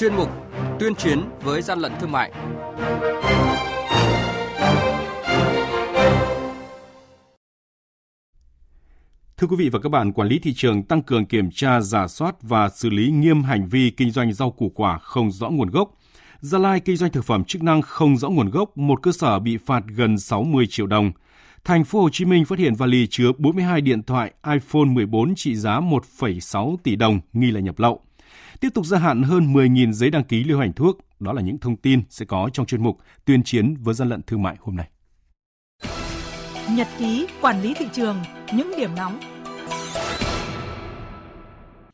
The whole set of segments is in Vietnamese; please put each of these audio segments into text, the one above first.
chuyên mục Tuyên chiến với gian lận thương mại. Thưa quý vị và các bạn, quản lý thị trường tăng cường kiểm tra, giả soát và xử lý nghiêm hành vi kinh doanh rau củ quả không rõ nguồn gốc. Gia Lai kinh doanh thực phẩm chức năng không rõ nguồn gốc, một cơ sở bị phạt gần 60 triệu đồng. Thành phố Hồ Chí Minh phát hiện vali chứa 42 điện thoại iPhone 14 trị giá 1,6 tỷ đồng nghi là nhập lậu. Tiếp tục gia hạn hơn 10.000 giấy đăng ký lưu hành thuốc. Đó là những thông tin sẽ có trong chuyên mục tuyên chiến với gian lận thương mại hôm nay. Nhật ký quản lý thị trường, những điểm nóng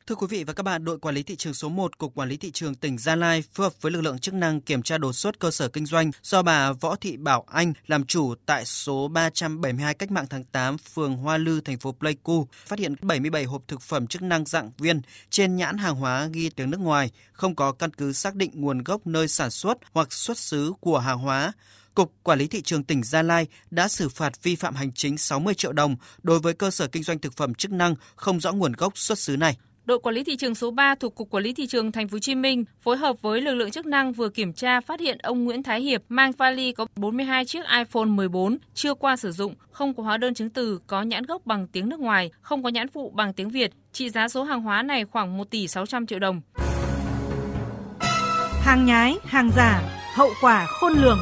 Thưa quý vị và các bạn, đội quản lý thị trường số 1 Cục Quản lý thị trường tỉnh Gia Lai phối hợp với lực lượng chức năng kiểm tra đột xuất cơ sở kinh doanh do bà Võ Thị Bảo Anh làm chủ tại số 372 Cách mạng tháng 8, phường Hoa Lư, thành phố Pleiku, phát hiện 77 hộp thực phẩm chức năng dạng viên trên nhãn hàng hóa ghi tiếng nước ngoài, không có căn cứ xác định nguồn gốc nơi sản xuất hoặc xuất xứ của hàng hóa. Cục Quản lý Thị trường tỉnh Gia Lai đã xử phạt vi phạm hành chính 60 triệu đồng đối với cơ sở kinh doanh thực phẩm chức năng không rõ nguồn gốc xuất xứ này đội quản lý thị trường số 3 thuộc Cục Quản lý Thị trường Thành phố Hồ Chí Minh phối hợp với lực lượng chức năng vừa kiểm tra phát hiện ông Nguyễn Thái Hiệp mang vali có 42 chiếc iPhone 14 chưa qua sử dụng, không có hóa đơn chứng từ, có nhãn gốc bằng tiếng nước ngoài, không có nhãn phụ bằng tiếng Việt. Trị giá số hàng hóa này khoảng 1 tỷ 600 triệu đồng. Hàng nhái, hàng giả, hậu quả khôn lường.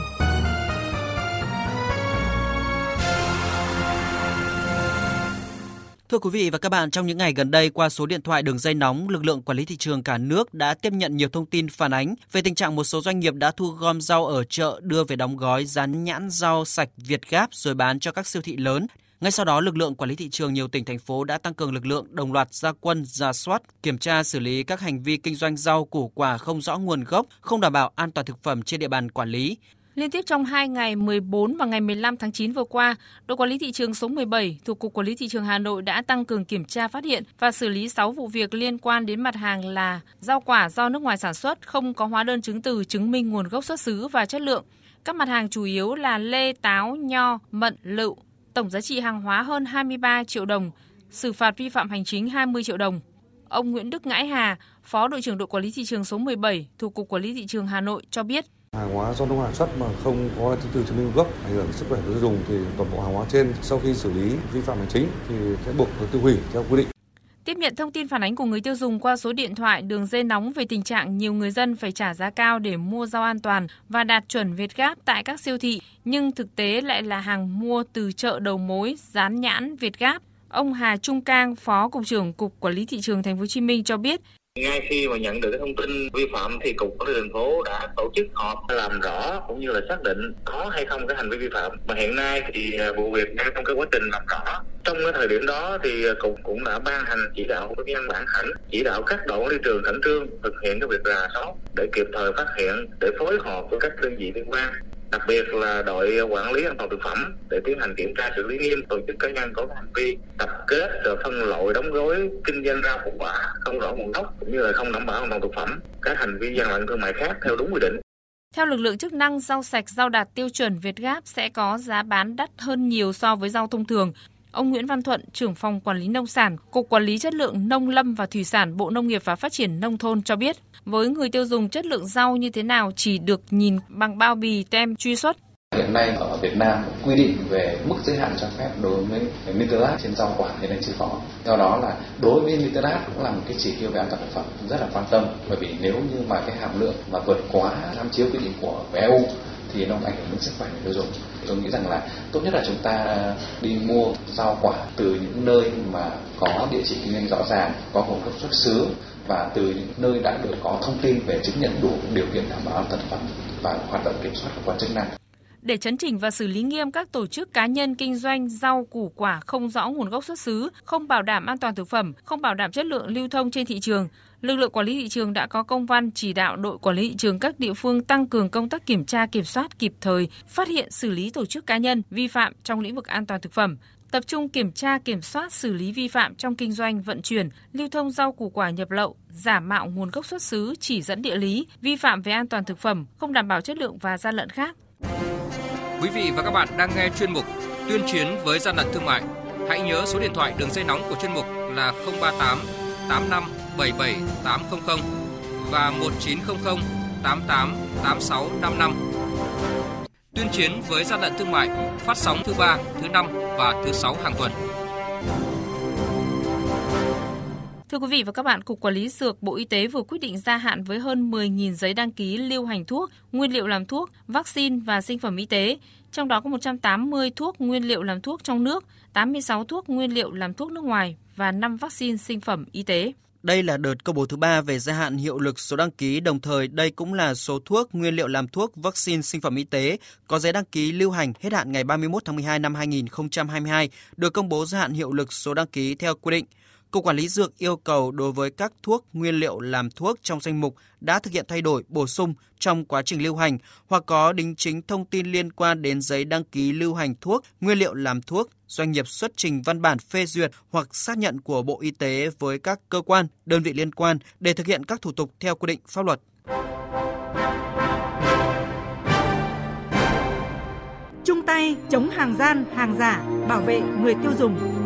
Thưa quý vị và các bạn, trong những ngày gần đây qua số điện thoại đường dây nóng, lực lượng quản lý thị trường cả nước đã tiếp nhận nhiều thông tin phản ánh về tình trạng một số doanh nghiệp đã thu gom rau ở chợ đưa về đóng gói dán nhãn rau sạch Việt Gáp rồi bán cho các siêu thị lớn. Ngay sau đó, lực lượng quản lý thị trường nhiều tỉnh thành phố đã tăng cường lực lượng đồng loạt gia quân, ra soát, kiểm tra xử lý các hành vi kinh doanh rau củ quả không rõ nguồn gốc, không đảm bảo an toàn thực phẩm trên địa bàn quản lý. Liên tiếp trong 2 ngày 14 và ngày 15 tháng 9 vừa qua, đội quản lý thị trường số 17 thuộc Cục Quản lý Thị trường Hà Nội đã tăng cường kiểm tra phát hiện và xử lý 6 vụ việc liên quan đến mặt hàng là rau quả do nước ngoài sản xuất, không có hóa đơn chứng từ chứng minh nguồn gốc xuất xứ và chất lượng. Các mặt hàng chủ yếu là lê, táo, nho, mận, lựu. Tổng giá trị hàng hóa hơn 23 triệu đồng, xử phạt vi phạm hành chính 20 triệu đồng. Ông Nguyễn Đức Ngãi Hà, Phó đội trưởng đội quản lý thị trường số 17 thuộc Cục Quản lý Thị trường Hà Nội cho biết hàng hóa do nước ngoài xuất mà không có chứng từ chứng minh gốc ảnh hưởng sức khỏe người tiêu dùng thì toàn bộ hàng hóa trên sau khi xử lý vi phạm hành chính thì sẽ buộc phải tiêu hủy theo quy định. Tiếp nhận thông tin phản ánh của người tiêu dùng qua số điện thoại đường dây nóng về tình trạng nhiều người dân phải trả giá cao để mua rau an toàn và đạt chuẩn Việt Gáp tại các siêu thị, nhưng thực tế lại là hàng mua từ chợ đầu mối dán nhãn Việt Gáp. Ông Hà Trung Cang, Phó cục trưởng Cục Quản lý thị trường Thành phố Hồ Chí Minh cho biết, ngay khi mà nhận được cái thông tin vi phạm thì cục quản lý thành phố đã tổ chức họp làm rõ cũng như là xác định có hay không cái hành vi vi phạm. Mà hiện nay thì à, vụ việc đang trong cái quá trình làm rõ. Trong cái thời điểm đó thì à, cục cũng đã ban hành chỉ đạo cái văn bản khẩn, chỉ đạo các đội quản lý trường khẩn trương thực hiện cái việc rà soát để kịp thời phát hiện, để phối hợp với các đơn vị liên quan đặc biệt là đội quản lý an toàn thực phẩm để tiến hành kiểm tra xử lý nghiêm tổ chức cá nhân có hành vi tập kết rồi phân loại đóng gói kinh doanh rau củ quả không rõ nguồn gốc cũng như là không đảm bảo an toàn thực phẩm các hành vi gian lận thương mại khác theo đúng quy định theo lực lượng chức năng, rau sạch, rau đạt tiêu chuẩn Việt Gáp sẽ có giá bán đắt hơn nhiều so với rau thông thường. Ông Nguyễn Văn Thuận, trưởng phòng quản lý nông sản, Cục Quản lý chất lượng nông lâm và thủy sản, Bộ Nông nghiệp và Phát triển nông thôn cho biết, với người tiêu dùng chất lượng rau như thế nào chỉ được nhìn bằng bao bì tem truy xuất. Hiện nay ở Việt Nam quy định về mức giới hạn cho phép đối với nitrat trên rau quả hiện nay chưa có. Do đó là đối với nitrat cũng là một cái chỉ tiêu về an toàn thực phẩm rất là quan tâm bởi vì nếu như mà cái hàm lượng mà vượt quá tham chiếu quy định của EU thì nó ảnh hưởng đến sức khỏe người tiêu dùng. Tôi nghĩ rằng là tốt nhất là chúng ta đi mua rau quả từ những nơi mà có địa chỉ kinh doanh rõ ràng, có nguồn gốc xuất xứ và từ những nơi đã được có thông tin về chứng nhận đủ điều kiện đảm bảo an toàn thực phẩm và hoạt động kiểm soát của quan chức năng để chấn chỉnh và xử lý nghiêm các tổ chức cá nhân kinh doanh rau củ quả không rõ nguồn gốc xuất xứ, không bảo đảm an toàn thực phẩm, không bảo đảm chất lượng lưu thông trên thị trường, lực lượng quản lý thị trường đã có công văn chỉ đạo đội quản lý thị trường các địa phương tăng cường công tác kiểm tra kiểm soát kịp thời, phát hiện xử lý tổ chức cá nhân vi phạm trong lĩnh vực an toàn thực phẩm, tập trung kiểm tra kiểm soát xử lý vi phạm trong kinh doanh vận chuyển, lưu thông rau củ quả nhập lậu, giả mạo nguồn gốc xuất xứ, chỉ dẫn địa lý, vi phạm về an toàn thực phẩm, không đảm bảo chất lượng và gian lận khác. Quý vị và các bạn đang nghe chuyên mục Tuyên chiến với gian lận thương mại. Hãy nhớ số điện thoại đường dây nóng của chuyên mục là 038 85 77 800 và 1900 88 8655. Tuyên chiến với gian lận thương mại phát sóng thứ ba, thứ năm và thứ sáu hàng tuần. Thưa quý vị và các bạn, Cục Quản lý Dược Bộ Y tế vừa quyết định gia hạn với hơn 10.000 giấy đăng ký lưu hành thuốc, nguyên liệu làm thuốc, vaccine và sinh phẩm y tế. Trong đó có 180 thuốc nguyên liệu làm thuốc trong nước, 86 thuốc nguyên liệu làm thuốc nước ngoài và 5 vaccine sinh phẩm y tế. Đây là đợt công bố thứ ba về gia hạn hiệu lực số đăng ký, đồng thời đây cũng là số thuốc, nguyên liệu làm thuốc, vaccine, sinh phẩm y tế có giấy đăng ký lưu hành hết hạn ngày 31 tháng 12 năm 2022 được công bố gia hạn hiệu lực số đăng ký theo quy định. Cục Quản lý Dược yêu cầu đối với các thuốc, nguyên liệu làm thuốc trong danh mục đã thực hiện thay đổi, bổ sung trong quá trình lưu hành hoặc có đính chính thông tin liên quan đến giấy đăng ký lưu hành thuốc, nguyên liệu làm thuốc, doanh nghiệp xuất trình văn bản phê duyệt hoặc xác nhận của Bộ Y tế với các cơ quan, đơn vị liên quan để thực hiện các thủ tục theo quy định pháp luật. Chung tay chống hàng gian, hàng giả, bảo vệ người tiêu dùng.